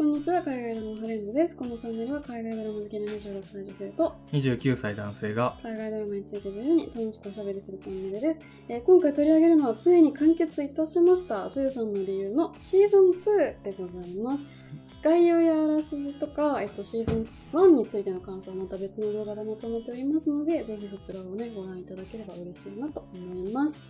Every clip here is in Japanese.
こんにちは、海外ドラマフレンズです。このチャンネルは海外ドラマ好きな26歳女性と29歳男性が海外ドラマについて自由に楽しくおしゃべりするチャンネルです。えー今回取り上げるのはついに完結いたしました13の理由のシーズン2でございます。概要やあらすじとか、えっと、シーズン1についての感想はまた別の動画でまとめておりますので、ぜひそちらをね、ご覧いただければ嬉しいなと思います。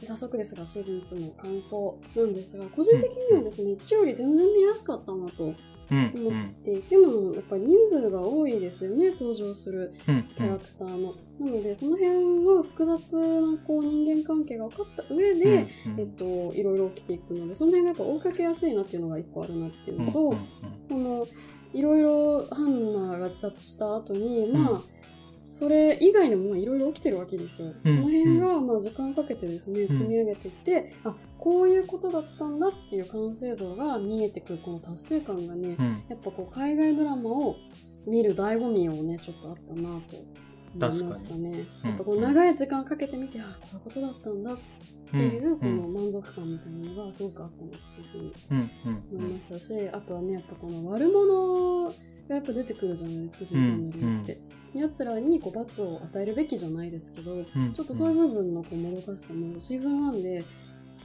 で早速ですが、シーズン2の感想なんですが、個人的にはですね、1より全然見やすかったなとうん。う思っんて、っていうのもやっぱり人数が多いですよね、登場するうん。キャラクターの。なので、その辺の複雑なこう人間関係が分かった上で、うん。えっと、いろいろ起きていくので、その辺がやっぱ追いかけやすいなっていうのが一個あるなっていうのと、うん。うん。このいろいろハンナが自殺した後に、まあ、うんそれ以外にもまあいろいろ起きてるわけですよ。うん。その辺がまあ時間かけてですね、ん。積み上げていって、あこういうことだったんだっていう完成像が見えてくるこの達成感がね、うん。やっぱこう海外ドラマを見る醍醐味をねちょっとあったなと思いましたね。うん。やっぱこう長い時間かけてみて、あこういうことだったんだっていうこうん。の満足感みたいなのがすごくあったなっていうふうに思いましたし、あとはねやっぱこの悪者がやっぱ出てくるじゃないですか、ジョージャンの理由って。奴らにこう罰を与えるべきじゃないですけど、うん。ちょっとそういう部分のこうもどかしさもシーズン1で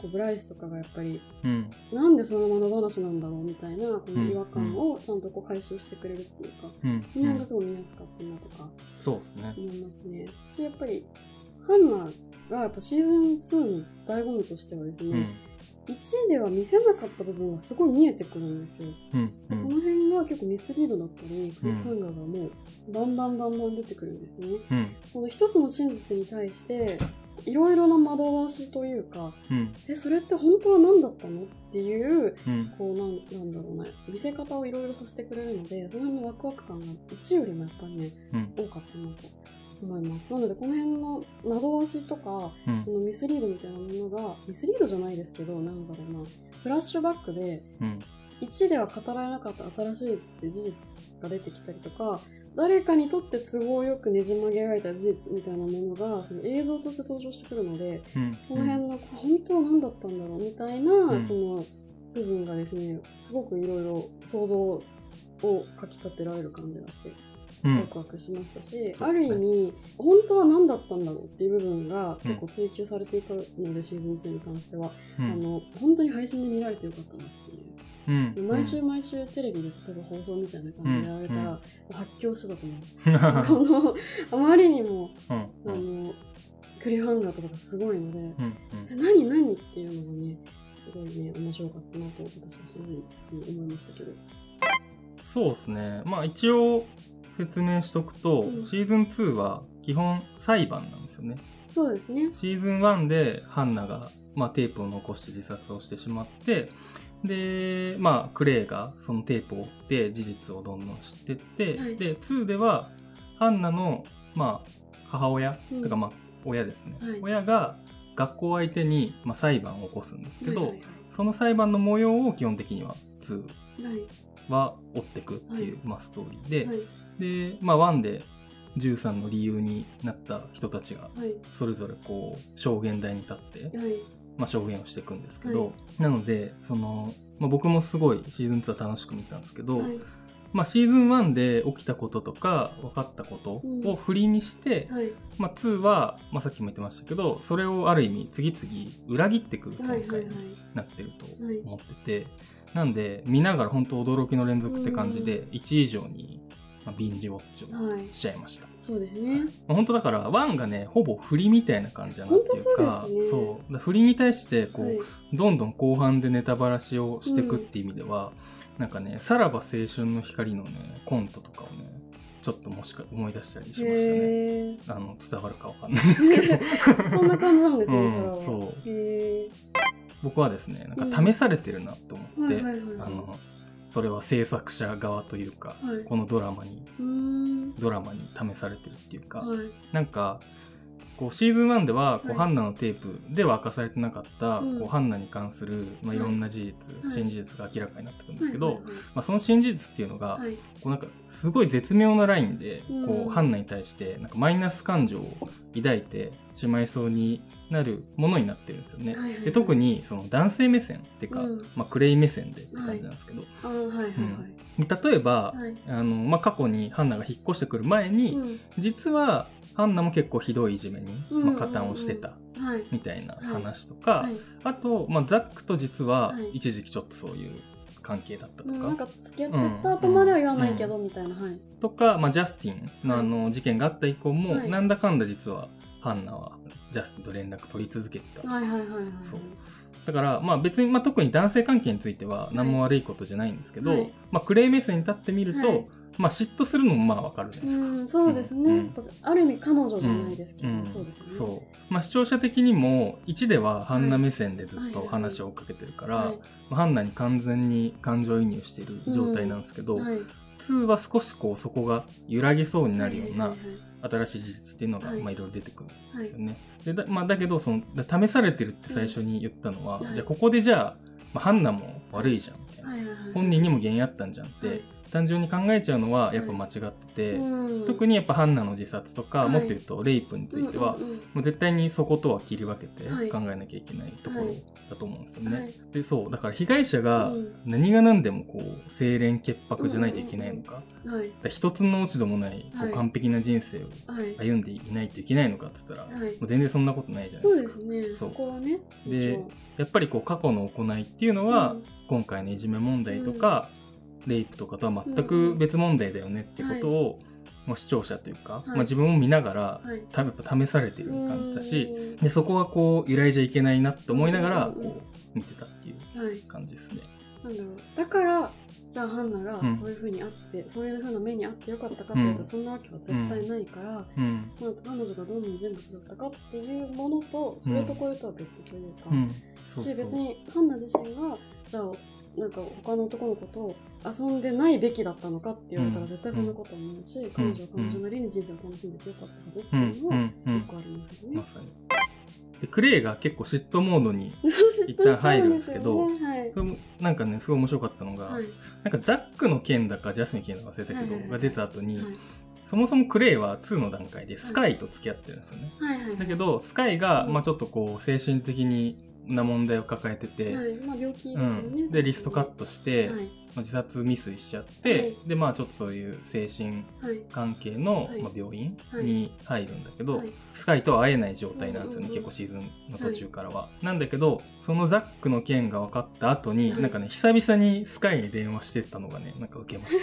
こうブライスとかがやっぱりうん。なんでそのまま話なんだろうみたいなこの違和感をちゃんとこう回収してくれるっていうか、うん。日本がすごい見やすかったなとかそうですね。思いますね。しやっぱりハンナがやっぱシーズン2の醍醐味としてはですね、うん。1では見せなかった部分がすごい見えてくるんですよ。うん。うそのん辺が結構ミスリードだったり、うん。ハンナがもうバンバンバンバン出てくるんですね。うん。この一つの真実に対していろいろな惑わしというかうん。えそれって本当は何だったのっていううん。こうなんなんだろうな見せ方をいろいろさせてくれるのでその辺のワクワク感が1よりもやっぱりねうん。多かったなと思います。なのでこの辺の惑わしとかうん。このミスリードみたいなものがミスリードじゃないですけどなんだろうなフラッシュバックでうん。1では語られなかった新しいって事実が出てきたりとか誰かにとって都合よくねじ曲げられた事実みたいなものがその映像として登場してくるのでうん。この辺の本当は何だったんだろうみたいな、うん。その部分がですねすごくいろいろ想像をかきたてられる感じがしてうん。ワクワクしましたし、そうですね。ある意味本当は何だったんだろうっていう部分が結構追求されていくので、シーズン2に関しては、うん。あの本当に配信で見られてよかったなっていう。うん。毎週毎週テレビで例えば放送みたいな感じでやられたら、うん発狂してたと思います。う。んこの あまりにもうん。あのクリフハンガーとかがすごいので、何何っていうのがねすごいね面白かったなと私はシーズン2思いましたけど。そうですね。まあ一応説明しとくと、うん。シーズン2は基本裁判なんですよね。そうですね。シーズン1でハンナが、まあ、テープを残して自殺をしてしまってでまあクレイがそのテープを追って事実をどんどん知ってって、はい。で2ではハンナの、まあ、母親、うん。とかまあ親ですね、はい。親が学校相手に、まあ、裁判を起こすんですけど、はいはいその裁判の模様を基本的には2はいはい。は追っていくっていう、はい。まあ、ストーリーで、はい。で、まあ、1で13の理由になった人たちがはい。それぞれこう証言台に立って、はいまあ、証言をしていくんですけど、はい。なのでその、まあ、僕もすごいシーズン2は楽しく見たんですけど、はい。まあ、シーズン1で起きたこととか分かったことを振りにして、はい。まあ、2は、まあ、さっきも言ってましたけどそれをある意味次々裏切ってくる展開になってるとはい。思ってて、なんで見ながら本当驚きの連続って感じで1以上に、まあ、ビンジウォッチをはい。しちゃいました。そうですね。まあ本当だから1がねほぼ振りみたいな感じだなっていうかそう。ですね振りに対してこう、はい。どんどん後半でネタばらしをしていくっていう意味では、なんかね「さらば青春の光」のねコントとかをねちょっともしか思い出したりしましたね。へあの伝わるかわかんないですけど。ー そんな感じなんですね、うんそう。へ僕はですねなんか試されてるなと思ーって、はいはいはいはい。あのそれは制作者側というか、はい。このドラマに。ドラマに試されてるっていうか、はい。なんかこうシーズン1ではこう、はいハンナのテープでは明かされてなかった、うん。こうハンナに関する、まあ、はい。いろんな事実、はい。新事実が明らかになってくるんですけど、まあ、その新事実っていうのが、こうなんかすごい絶妙なラインで、うん。こうハンナに対してなんかマイナス感情を抱いてしまいそうになるものになってるんですよね。で特にその男性目線っていうか、うん。まあ、クレイ目線でって感じなんですけど、あーはいはいはい。で例えば、はい。あのまあ、過去にハンナが引っ越してくる前に、うん。実はハンナも結構ひどいいじめに、まあ、加担をしてた。はい。みたいな話とか、はい。あと、まあ、ザックと実ははい。一時期ちょっとそういう関係だったとか、うんなんか付き合ってた後までは言わないけどみたいな。はい。とか、まあ、ジャスティンのはい。あの事件があった以降も、はい。なんだかんだ実はハンナはジャスティンと連絡取り続けてた、はいはいはいはい。そうだから、まあ、別に、まあ、特に男性関係については何も悪いことじゃないんですけど、はい。まあ、クレイ目線に立ってみると、はい。まあ、嫉妬するのもまあわかるじゃないですか。うんそうですね、うん。ある意味彼女じゃないですけど、うん。そうですよね。そう。まあ、視聴者的にも1ではハンナ目線でずっとはい。話を追っかけてるから、はい。まあハンナに完全に感情移入している状態なんですけど、はい2は少しこうそこが揺らぎそうになるようなはい新しい事実っていうのが、はい。まあ、いろいろ出てくるんはいですよね。でだまあ、だけどそのだ試されてるって最初に言ったのは、うん。じゃあここでじゃあ、まあ、ハンナも悪いじゃんみたいな、はいはいはい。本人にも原因あったんじゃんって、はい単純に考えちゃうのはやっぱ間違ってて、うん。特にやっぱハンナの自殺とか、はい。もっと言うとレイプについては、うんうんうんもう絶対にそことは切り分けてはい。考えなきゃいけないところはい。だと思うんですよね。はい。でそうだから被害者がうん。何が何でもこう清廉潔白じゃないといけないのか,、から一つの落ち度もないこうはい。完璧な人生をはい。歩んでいないといけないのかっつったら、はい。もう全然そんなことないじゃないでか。そうですすね。そそうこはねやっぱりこう過去の行いっていうのは、うん。今回のいじめ問題とか、レイプとかとは全く別問題だよねっていうことを、もう視聴者というか、まあ、自分も見ながら、はい。たやっぱ試されてる感じだし、うんでそこはこう揺らいじゃいけないなと思いながらうんこう見てたっていうはい感じですね。なんだろう。だからじゃあハンナがうん。そういうふうにあって、そういうふうな目にあってよかったかっていうと、うん。そんなわけは絶対ないから、うん。まあ、彼女がどんな人物だったかっていうものとそれとこれとは別というか、別にハンナ自身がじゃあなんか他の男の子と遊んでないべきだったのかって言われたらうん。絶対そんなことはないし、彼女は彼女なりに人生を楽しんでてよかったはずってうんいうのはうん。うん。結構ありますよね。でクレイが結構嫉妬モードに一旦入るんですけどはい。なんかねすごい面白かったのが、はい。なんかザックの件だかジャスの件だか忘れたけど、はいはいはいが出た後に、はい。そもそもクレイは2の段階でスカイと付き合ってるんですよね。はいはいはいだけどスカイが、うんまあ、ちょっとこう精神的にな問題を抱えてて、はい。まあ、病気ですうよね、ん、でリストカットして、はい。まあ、自殺未遂しちゃって、はい。でまあちょっとそういう精神はい。関係の、はい。まあ、病院はい。に入るんだけど、はい。スカイとは会えない状態なんですよね、結構シーズンの途中からは。なんだけどそのザックの件が分かった後に、はい。なんかね久々にスカイに電話してったのがねなんか受けまし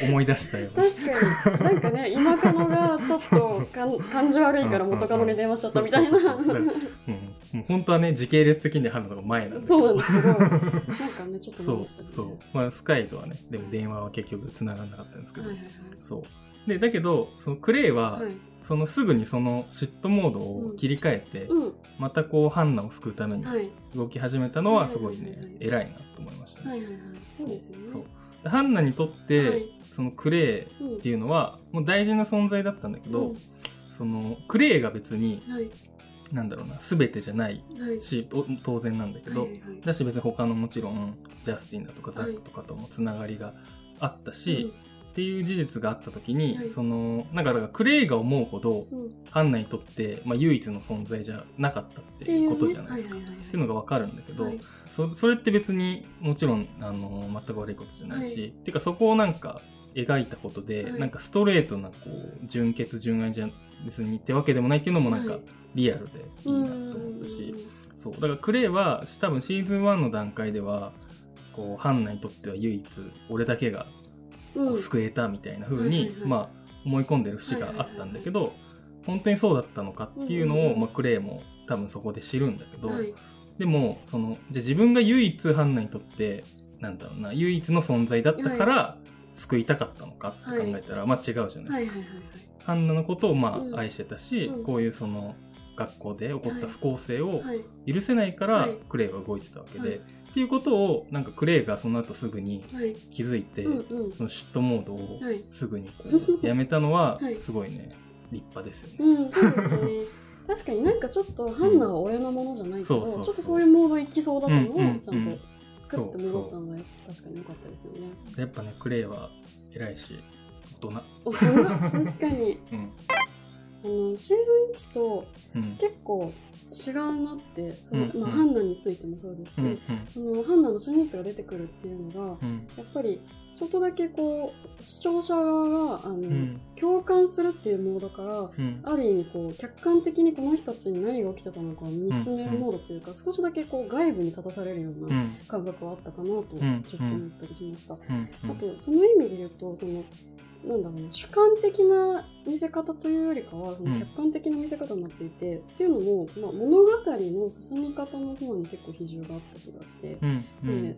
た。思い出したよ。うな。確かに。なんかね今カノがちょっとかん感じ悪いから元カノに電話しちゃったみたいな。うん、もう本当はね時系列的にはるのが前なんだけど。そうなんですけどなんかねちょっとそうそう。まあスカイとはねでも電話は結局繋がらなかったんですけど、はいはいそう。でだけどそのクレイは、はい。はいそのすぐにその嫉妬モードを切り替えて、うん。またこうハンナを救うためにはい。動き始めたのはすごいね、はいはいはい。はい偉いなと思いましたね。はいはいはい。そうですよね。そう。でハンナにとって、はい。そのクレイうんっていうのはもう大事な存在だったんだけど、うん。そのクレイが別にはいなんだろうな全てじゃないはい。当然なんだけど、はいはい。はいだし別に他のもちろんジャスティンだとかザックとかともつながりがあったし、っていう事実があった時に、はい。そのなんかだからクレイが思うほどうん。うんっハンナにとって、まあ、唯一の存在じゃなかったっていうことじゃないですか。はいはいはいはい。っていうのが分かるんだけど、はい。そそれって別にもちろんあの全く悪いことじゃないし、はい。っていうかそこをなんか描いたことで、はい。なんかストレートなこう純潔純愛じゃ別にってわけでもないっていうのもなんかはい。リアルでいいなと思ったし、そう。だからクレイは多分シーズン1の段階ではこうハンナにとっては唯一俺だけがうん。うん救えたみたいな風に、はいはいはい。まあ思い込んでる節があったんだけど、本当にそうだったのかっていうのを、うんうんうん。まあ、クレイも多分そこで知るんだけど、はい。でもそのじゃあ自分が唯一ハンナにとってなんだろうな唯一の存在だったから救いたかったのかって考えたら、まあ違うじゃないですか。はいはいはいハンナのことをまうん。あ愛してたし、うん。こういうその学校で起こった不公正をはい。許せないからはい。クレイは動いてたわけで、はい。っていうことをなんかクレイがその後すぐにはい。気づいて、うんうん。その嫉妬モードをはいすぐにこうやめたのははいすごいね立派ですよね。うん、そうですね。確かになんかちょっとハンナは親のものじゃないけど、そうそうそう。ちょっとそういうモード行きそうだったのをちゃんとクッと戻ったそのが確かに良かったですよね。やっぱねクレイは偉いし大人。大人？確かに。うん。あのシーズン1とうん。結構違うなって、うん。まあ、うん。ハンナについてもそうですし、うん。そのハンナの真実が出てくるっていうのがうん。やっぱりちょっとだけこう視聴者側があの、うん。共感するっていうモードからうん。ある意味こう客観的にこの人たちに何が起きてたのかを見つめるモードというか、少しだけこう外部に立たされるよううなん。感覚はあったかなとちょんっと思ったりしました。うん。あとその意味で言うとそのなんだろうな主観的な見せ方というよりかはそのうん。客観的な見せ方になっていて、っていうのも、まあ、物語の進み方の方に結構比重があった気がして、うん。うなん。で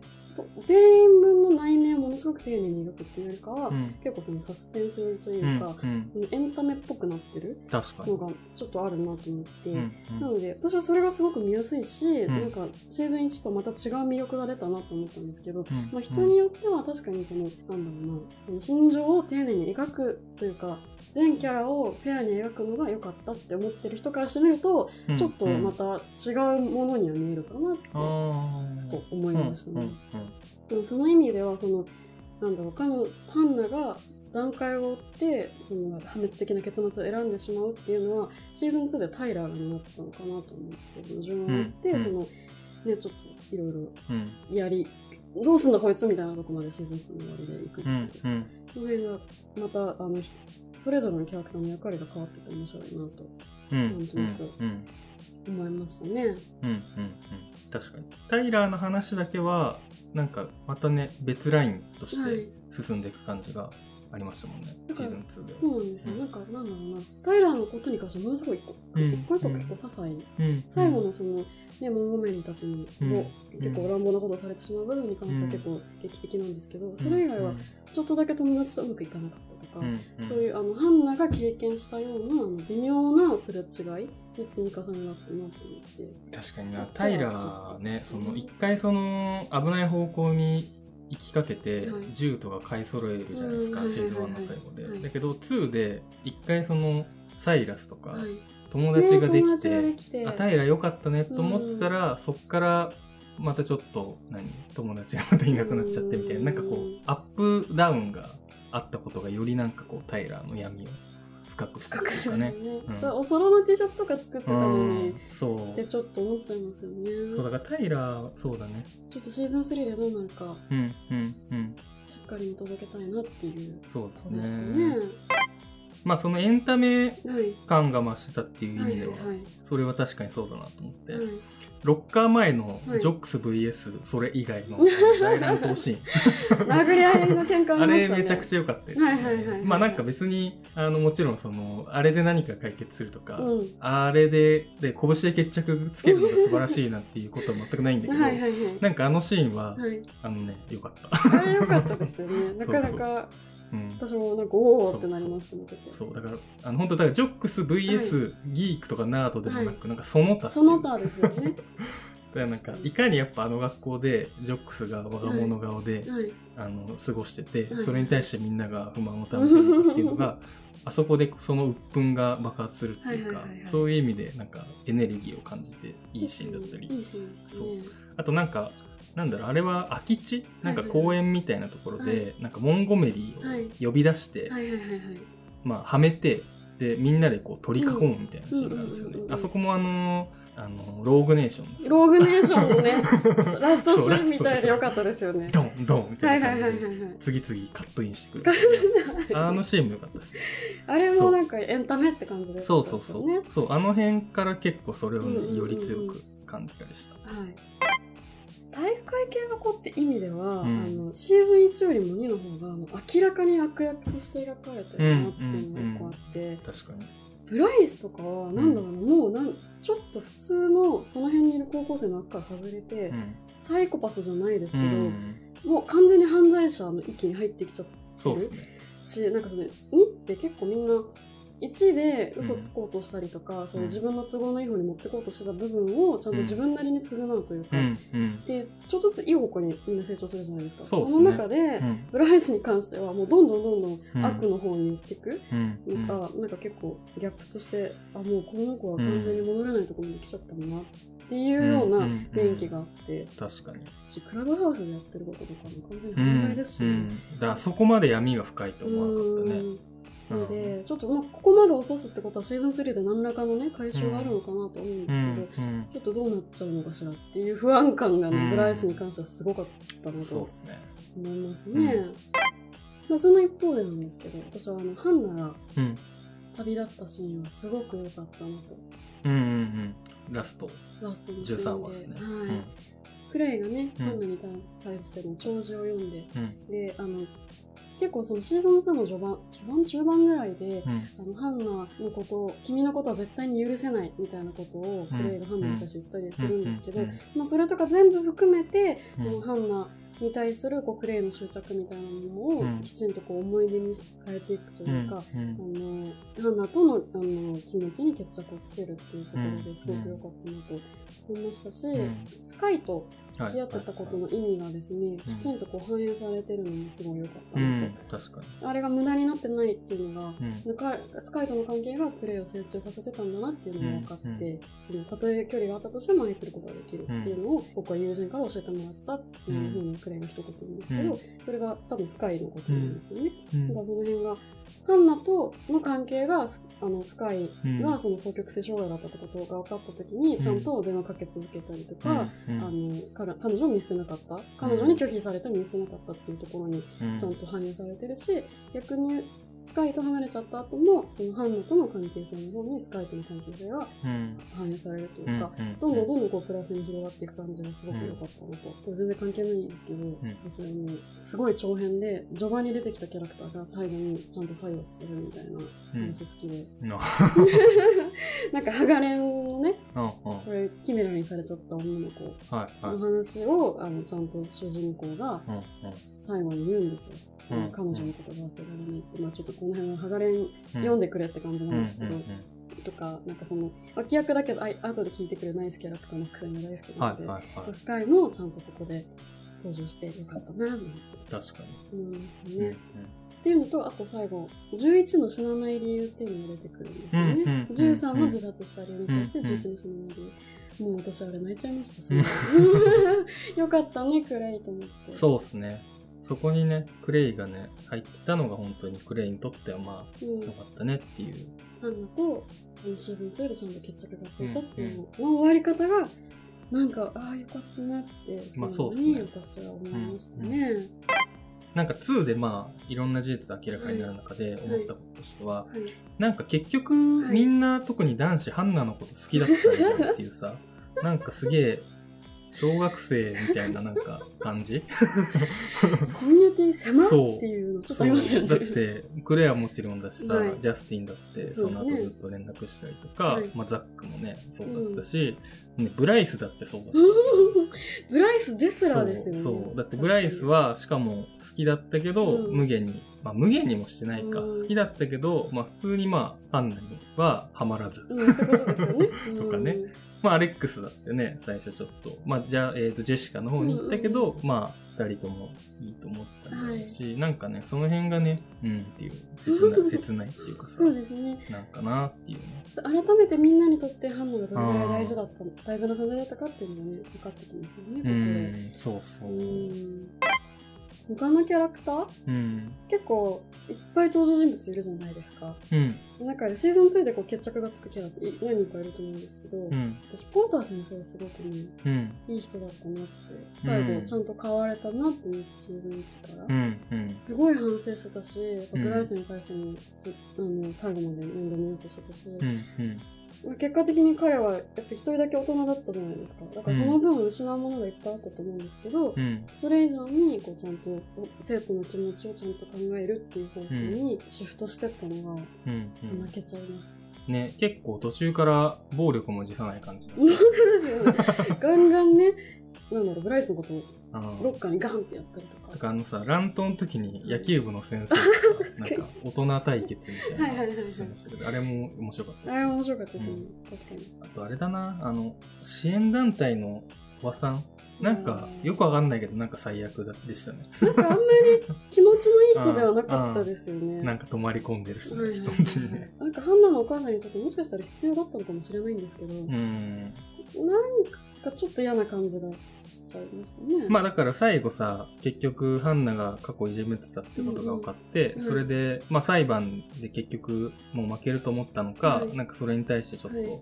全員分の内面をものすごく丁寧に描くっていうよりかは、うん。結構そのサスペンスとういうんか、うん。エンタメっぽくなってるの。がちょっとあるなと思って、うんなので私はそれがすごく見やすいし、ん。なんかシーズン1とまた違う魅力が出たなと思ったんですけど、うん。まあ、人によっては確かにこの、なんだろうなその心情を丁寧に描くというか全キャラをフェアに描くのが良かったって思ってる人からしてみると、うん。ちょっとまた違うものには見えるかなってちょあっと思いましたね。うんうんでもその意味ではそのなんだろう彼女ハンナが段階を追ってその破滅的な結末を選んでしまうっていうのはシーズン2でタイラーが担ったのかなと思ってその順を追って、うん。そのねちょっといろいろうん。やりどうすんだこいつみたいなとこまでシーズン2の終わりでいくじうんゃないですか、うんその辺がまたあのひそれぞれのキャラクターの役割が変わってて面白いなと。うんなんとなくうん思いましたね。うんうんうん。確かに。タイラーの話だけはなんかまたね別ラインとしはい。て進んでいく感じがありましたもんね、シーズン2で。そうなんですよ、うん。なんかなんだろうな。タイラーのことに関してはものすごい一個,、うん。一個一個結構些細、うん。最後のその、ね、モンゴメリーたちも結構乱暴なことをされてしまう部分に関しては結構劇的なんですけど、それ以外はうん。ちょっとだけ友達とうまくいかなかったとか、そういうあのハンナが経験したようなあの微妙なすれ違いの積み重ねだったなと思って。確かにな。タイラーねその一回その危ない方向に行きかけてはい。銃とか買い揃えるじゃないですか、うんシーズン1はいはい。はいの最後で、はい。だけど2で一回そのサイラスとかはい、友達ができて、できて。あタイラ良かったねと思ってたら、そっからまたちょっと何？友達がまたいなくなっちゃってみたいな、うんなんかこうアップダウンがあったことがよりなんかこうタイラーの闇を深くしてるとかね。うんだからおそろの T シャツとか作ってたのに、うん。そう。ってちょっと思っちゃいますよね。そうだからタイラーそうだね。ちょっとシーズン3でどうなるかうんうんうん。しっかり見届けたいなっていう。そうですね。まあそのエンタメはい。感が増したっていう意はい味では、それは確かにそうだなと思って、はいロッカー前のはいジョックス VS それ以外の大乱闘シーン 殴り合いの喧嘩あ。れめちゃくちゃ良かったですよはいはいはい。まあなんか別にあのもちろんそのあれで何か解決するとか、うん。あれでで拳で決着つけるのが素晴らしいなっていうことは全くないんだけど、はい。なんかあのシーンは、はい。あのね良かった。あれ良かったですよね。なかなかうん、私もなんかおおってなりました見てて。そうだからあの本当だからジョックス VS、ギークとかナードでもなく、なんかその他その他ですよね。だからなんかいかにやっぱあの学校でジョックスが我が物顔で、はい。あの過ごしてて、はい。それに対してみんなが不満を溜めてるっていうのが あそこでその鬱憤が爆発するっていうか、はいはいはいはい。そういう意味でなんかエネルギーを感じていいシーンだったり、いいシーンですね。あとなんかなんだろうあれは空き地？なんかはいはいはい。公園みたいなところで、はい。なんかモンゴメリはい。ーを呼び出して、はいはいはいはい。まあはめてでみんなでこう取り囲むみたいなシーンがあるんですよね。あそこもあのあのローグネーションローグネーションのね、ラストシーンみたいでよかったですよね。ドンドンみたはいいはいな感じではいはいはい。次々カットインしてくるあのシーンも良かったですねあれもなんかエンタメって感じで、そう。そうそう、ね。そうあの辺から結構それをね、より強く感じたりした。はい。体育会系の子って意味では、うん。あのシーズン1よりも2の方がもう明らかに悪役として描かれてるなっていうのが一個あって、確かに。ブライスとかはなんだろうな、もうなんちょっと普通のその辺にいる高校生の枠から外れて、うん。サイコパスじゃないですけど、うん。もう完全に犯罪者の域に入ってきちゃってる。そうですね。しなんかその2って結構みんな1で嘘つこうとしたりとか、そういう自分の都合のいい方に持ってこうとしてた部分をちゃんと自分なりに償うというか、うんうん。でちょっとずついい方向にみんな成長するじゃないですか。そね。の中で、うん。ブライスに関してはもうどんどんどんどうんん悪の方に行っていく。うん。うのが、ん。なんか結構ギャップとしてあもうこの子は完全に戻れないところに来ちゃったんだなっていうような雰囲気があって、確かに。しクラブハウスでやってることとかも完全に犯罪ですし、だからそこまで闇が深いと思わなかったねので、ちょっとまあここまで落とすってことはシーズン3で何らかのね回収があるのかなと思うんですけど、うんちょっとどうなっちゃうのかしらっていう不安感がね、うん。ブライスに関してはすごかったうん、なと思いますね。うんまあその一方でなんですけど私はあのハンナがうん。旅立ったシーンはすごく良かったなと。うんうんうん。ラスト。ラストのシーンで。13話ですね。はい。クレイがね、うん。ハンナに対対しての弔辞を読んでであの結構そのシーズン2の序盤序盤中盤ぐらいで、うん。あのハンナのことを君のことは絶対に許せないみたいなことをクレイがハンナに対して言ったりするんですけど、まあ、それとか全部含めて、うん。このハンナに対するこうクレイの執着みたいなものをうん。きちんとこう思い出に変えていくというか、うん。あのハンナとのあの気持ちに決着をつけるっていうところですごく良かったなと思いましたし、ん。スカイと付き合ってたことの意味がですね、い。きちんとこう反映されてるのもすごい良かったうなと。ん。確かに。あれが無駄になってないっていうのが、うん。かスカイとの関係がクレイを成長させてたんだなっていうのが分かって、たとえ距離があったとしても愛することができるっていうのを、僕は友人から教えてもらったっていうふうにクレイが一言言うんですけど、うん。それが多分スカイのことなんですよね。うん。だからその辺がハンナとの関係がスあのスカイうん。がその双極性障害だったってことが分かった時に、ん。ちゃんと電話かけ続けたりとか、うん。あの彼彼女を見捨てなかった。彼女に拒否されても見捨てなかったっていうところにうん。ちゃんと反映されてるし、逆にスカイと離れちゃった後もそのハンナとの関係性の方にスカイとの関係性がうん。反映されるというか、うんどん。どんどんどんこうプラスに広がっていく感じがすごく良かったのと、これ全然関係ないんですけど、私はもうすごい長編で序盤に出てきたキャラクターが最後にちゃんと作用するみたいなうん話好きで、の なんかハガレンのねうんうん。これキメラにされちゃった女の子はいはい。の話をあのちゃんと主人公がうんうん。最後に言うんですよ。うん彼女のことが忘れられないって、まあ、ちょっとこの辺はハガレン読んでくれって感じなんですけど、うんうんとかなんかその脇役だけどあい後で聞いてくるナイスキャラクターのくせに大好きうんなので、はいはいはい。スカイもちゃんとここで登場してよかったなって確かに。思いますうんね。っていうのとあと最後11の死なない理由っていうのが出てくるんですよね。うんうんうん13の自殺した理由に対してうんうん11の死なない理由。もう私あれ泣いちゃいました よかったねクレイと思って。そうっすね。そこにねクレイがね入ってたのが本当にクレイにとってはまあうん。良かったねっていう。ハンナとシーズン2でちゃんと決着がついたっていうのの終わり方がなんかああよかったなってまあそのにそうっ私は思いましたね。なんか2でまあいろんな事実明らかになる中で思ったこととしては、はい。なんか結局いみんな特に男子ハンナのこと好きだったんじゃんっていうさ なんかすげえ小学生みたいななんか感じ？コミュニティ狭っていうのちょっとありますよね。だってクレアもちろんだしさ、はい。ジャスティンだってその後ずっと連絡したりとか、はい。まあ、ザックもねそうだったし、ね、ブライスだってそうだった。ブライスですらですよね。そうだってブライスはしかも好きだったけど、うん。無限に、まあ、無限にもしてないか、うん。好きだったけど、まあ、普通にまあハンナにはハマらず、とかね。うんまあアレックスだってね最初ちょっと。まあじゃあ、えー、とジェシカの方に行ったけど、まあ2人ともいいと思ったんだろうし、なんかねその辺がねうんっていう切ない 切ないっていうかさそうですね。なんかなっていうね。改めてみんなにとってハンナがどれぐらい大事だった大事な存在だったかっていうのがね分かってきますよね。ここうでんそうそう。うん他のキャラクター？うん。結構いっぱい登場人物いるじゃないですか。うん。中でシーズン2でこう決着がつくキャラってい何人かいると思うんですけど、うん。私ポーター先生すごくねうん。いい人だったなって最うん後ちゃんと変われたなって思ってシーズン1から、うんうん。すごい反省してたしやっぱブライスに対しても、そあの最後まで面倒見ようとしてたし、うんうん結果的に彼はやっぱ一人だけ大人だったじゃないですか。だからその分失うものがいっぱいあったと思うんですけど、うん。それ以上にこうちゃんと生徒の気持ちをちゃんと考えるっていう方向にシフトしてったのが泣けちゃいました。ね結構途中から暴力も辞さない感じ本当ですよね。ガンガンね、なんだろうブライスのことロッカーにガンってやったりとか。だからあのさ乱闘の時に野球部の先生とさ なん確か大人対決みたはいなしてましたけどあれも面白かったです。あれ面白かったですね、確かに。あとあれだな。あの支援団体のおばさん。なんかよくわかんないけどなんか最悪だでしたね。なんかあんまり気持ちのいい人ではなかったですよね。なんか泊まり込んでるし、はいはい人はい。んちにね。なんかハンナのお母さんにとってもしかしたら必要だったのかもしれないんですけど、うんなんかちょっと嫌な感じがしちゃいましたね。まあだから最後さ結局ハンナが過去いじめてたってことが分かって、うんうん。それで、まあ、裁判で結局もう負けると思ったのか、はいなんかそれに対してちょっと、はい。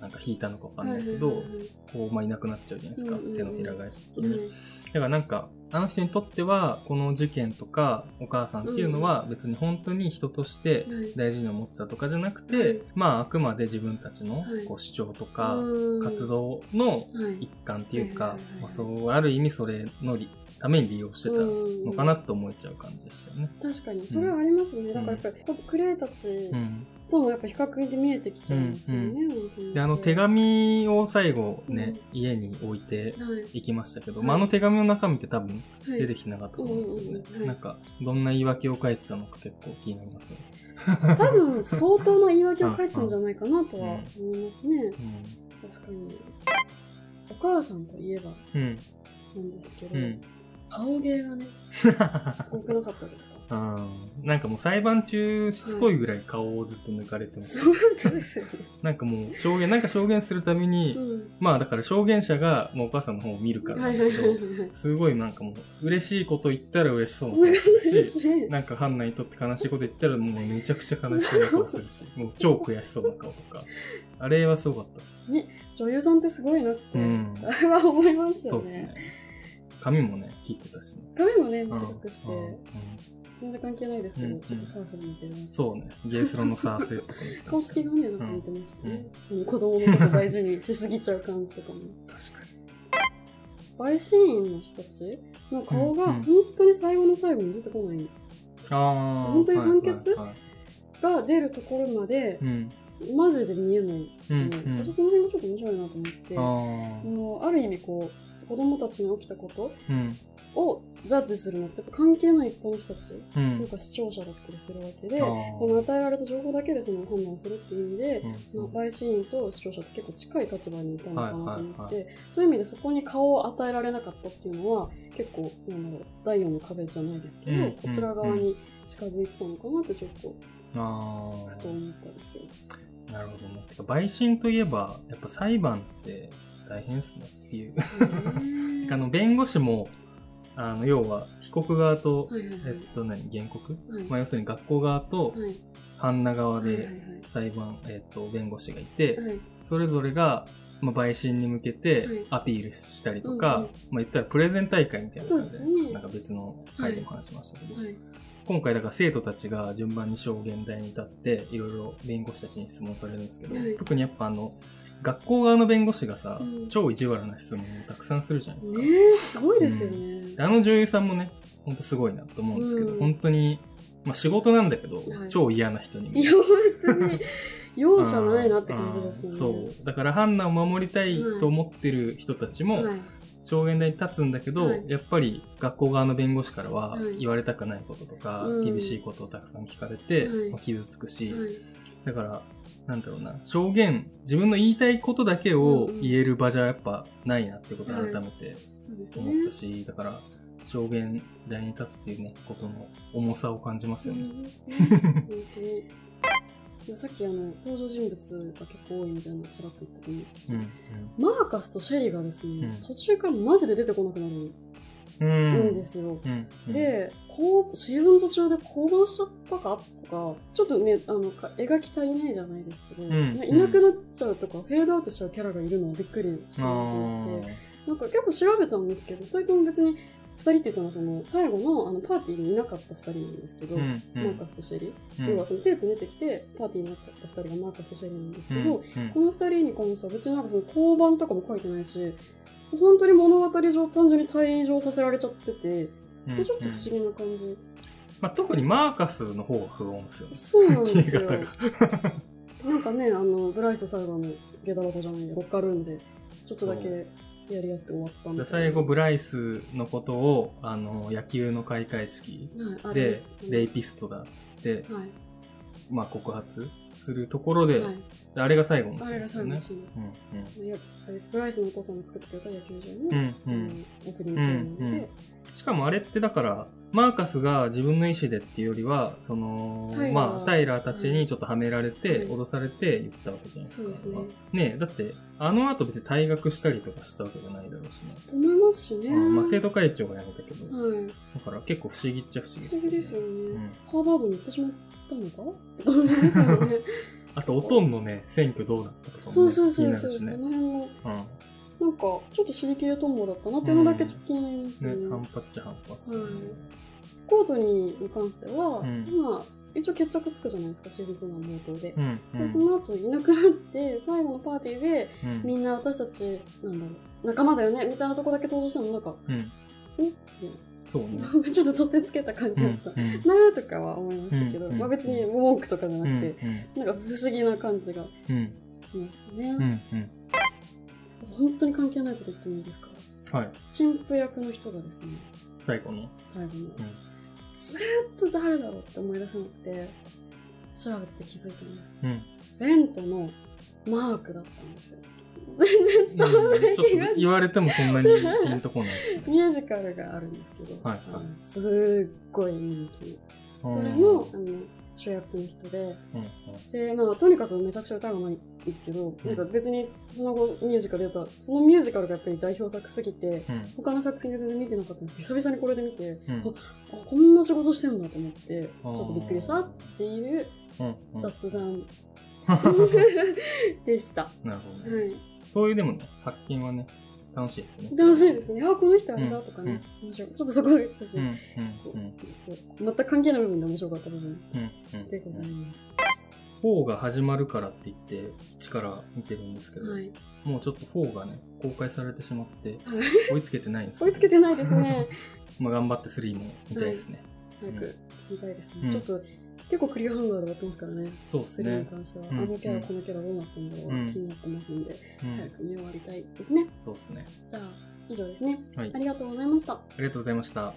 なんか引いたのか分かんはないいけど、こう、まあ、いなくなっちゃうじゃないですか、うんうんうん。手のひら返しとね、はいだからなんかあの人にとってはこの事件とかお母さんっていうのは別に本当に人としてはい。大事に思ってたとかじゃなくて、はい。まああくまで自分たちのはい。こう主張とかうん。活動のはい。一環っていうかまあそうある意味それのりために利用してたのかなって思えちゃう感じでしたよね。確かにそれはありますね、だからやっぱりクレイたちうん、とのやっぱ比較で見えてきちゃうんですよね、うん。本当にであの手紙を最後ね、う家に置いてはいいきましたけど、はい。まあ、あの手紙の中身って多分はい。出てきてなかったと思うんですけどね、なんかどんな言い訳を書いてたのか結構気になりますね。多分相当な言い訳を書いてたんじゃないかなとは思いますね、確かに。お母さんといえばうんうんなんですけど、うん顔芸がね すごくなかったですかあーなんかもう裁判中しつこいぐらい顔をずっと抜かれてました、そうなんですよね、なんかもう証言なんか証言するたびに、うん、まあだから証言者がもうお母さんの方を見るからだけど、はいすごいなんかもう嬉しいこと言ったら嬉しそうな顔する嬉しなんかハンナにとって悲しいこと言ったらもうめちゃくちゃ悲しそうな顔するしもう超悔しそうな顔とか。あれはすごかったです。女優さんってすごいなって、うん。あれは思いましたよね。そうですね髪もね切ってたしね。髪もねうん。短くして、うん。うん。全然関係ないですけど、うん。ちょっとサーセル似てるなそうね。ゲースロのサーセとか見てました顔つきがねなんか似てましたね、うん。子供のこと大事にしすぎちゃう感じとかも。確か陪審員の人たちの顔がうん。本当に最後の最後に出てこない。にああ本当に判決が出るところまでうん。マジで見えないじゃないですか、うんうん。私その辺がちょっと面白いなと思って。あもうある意味こう子供たちに起きたことをジャッジするのって関係ない一般の人たちうん。とか視聴者だったりするわけで、あこの与えられた情報だけでその判断するっていう意味で、ーうん。まあ陪審員と視聴者って結構近い立場にいたのかなと思って、そういう意味でそこに顔を与えられなかったっていうのは結構なんだろう第四の壁じゃないですけど、うんこちら側に近づいてたのかなってちょっとあふと思ったんですよ。あなるほどね。陪審といえばやっぱ裁判って大変っすねっていう。あの弁護士もあの要は被告側と、はいはいはい。えっと何原告、はい。まあ、要するに学校側とはい。ハンナ側はいはいで裁判、えっと弁護士がいて、はい。はいそれぞれが、まあ、陪審に向けてはい。アピールしたりとか、うんうん。まあ、言ったらプレゼン大会みたいな感じですか。なんか別の回でも話しましたけど、はい。今回だから生徒たちが順番に証言台に立っていろいろ弁護士たちに質問されるんですけど、はい特にやっぱあの学校側の弁護士がさ、うん。超意地悪な質問をたくさんするじゃないですか。ねえすごいですよね。であの女優さんもね、ほんとすごいなと思うんですけど、うん。本当に、まあ、仕事なんだけど、はい。超嫌な人に見いやえる。本当に容赦ないなって感じですよね。うん。そう。だからハンナを守りたいと思ってる人たちも、はい。証言台に立つんだけど、はい。やっぱり学校側の弁護士からははい。言われたくないこととか、うん。厳しいことをたくさん聞かれて、はい。まあ傷つくし、はいだからなんだろうな。証言自分の言いたいことだけを言える場じゃやっぱないなってことを改めて思っねた。し、だから証言台に立つっていうねことの重さを感じますよね。さっきあの登場人物が結構多いみたいなのちらっと言ったと思うんですけど、うんマーカスとシェリーがですね、うん。途中からマジで出てこなくなるうん。うんんですよ。うん。うん。でこうシーズン途中で降板しちゃったかとかちょっとねあのか描き足りないじゃないですけど、ん。いなくなっちゃうとか、フェードアウトしちゃうキャラがいるのはびっくりしたなとあ思ってーなんか結構調べたんですけど2人とも別に2人っていうのはその最後のあのパーティーにいなかった2人なんですけど、うん。うん。マーカスとシェリー、うん。要はそのテープ出てきてパーティーになった2人がマーカスとシェリーなんですけど、うん。うん。この2人に関しては別になんかその交番とかも書いてないし本当に物語上単純に退場させられちゃってて、うんちょっと不思議な感じ、まあ、特にマーカスの方が不穏ですよね。そうなんですよ。なんかねあのブライス最後の下駄箱じゃないロッカールームでちょっとだけやり合って終わったんでだ最後ブライスのことをあの野球の開会式でレイピストだっつって、はい、まあ、告発するところで、はい、あれが最後のシーンですよね。スプライスのお父さんが作ってくれた野球場に、うんうん。うん。オープニングセレモニーで、うんうん。しかもあれってだからマーカスが自分の意思でっていうよりはそのまあタイラーたちにちょっとはめられて、はい。脅されて言ったわけじゃないですか。すね。ねえだってあの後別に退学したりとかしたわけじゃないだろうしね。と思いますしね。うんまあ、生徒会長が辞めたけど、はい。だから結構不思議っちゃ不思議不思議ですよね。うん。ハーバードに行ってしまったのか？ってすよね。あと、おとんのね、選挙どうなったとかも、ね、そうそうそう気そう、ね。の辺も、うん。なんか、ちょっと刺激でトンボだったなっていうのだけ気になりましたね。ね、反発っちゃ反発。はいコートに関しては、うんまあ、一応決着つくじゃないですか、シーズン2の冒頭で。うん。うん。でその後いなくなって、最後のパーティーで、うんみんな私たち、なんだろう、仲間だよねみたいなとこだけ登場したの、なんか、うん。え？そうね。ちょっと取ってつけた感じうんだった。。うんなーとかは思いましたけど、うんまあ別に文句とかじゃなうん。くて、なんか不思議な感じがうん。しましたね。本当に関係ないこと言ってもいいですか？はい。神父役の人がですね、最後の？最後の、うん。ずーっと誰だろうって思い出せなくて、調べてて気づいたんです。うん。レントのマークだったんですよ。全然伝わらない気が言われてもそんなにピンとこないね。ミュージカルがあるんですけど、はいあのすっごい人気。それうんのあの主役の人で、うん。で、まあ、とにかくめちゃくちゃ歌がうまいんですけど、うんなんか別にその後ミュージカルやった、そのミュージカルがやっぱり代表作すぎて、うん。他の作品で全然見てなかったんですけど、久々にこれで見て、うん。あこんな仕事してるんだと思って、ちょっとびっくりしたっていううん。うん。雑談 でした。なるほどね。はい。そういうでもね、発見はね、楽しいですね。楽しいですね。あ、この人あれだとかね。面白い。ちょっとそこが私、うん。うん。実は全く関係ない部分で面白かった部分うん。うん。でございます。4が始まるからって言って、1から見てるんですけど、はい。もうちょっと4がね、公開されてしまって、はい追いつけてないんです追いつけてないですね。まあ頑張って3も見たいですね。早く見たいですね。うんちょっと結構クリアハンガーで終わってますからね。そうです3にね。関しては、うんあのキャラ、うんこのキャラどうなったんだろう、うん気になってますんで、うん早く見終わりたいですね。そうですね。じゃあ、以上ですね。はいあ。りがとうございました。ありがとうございました。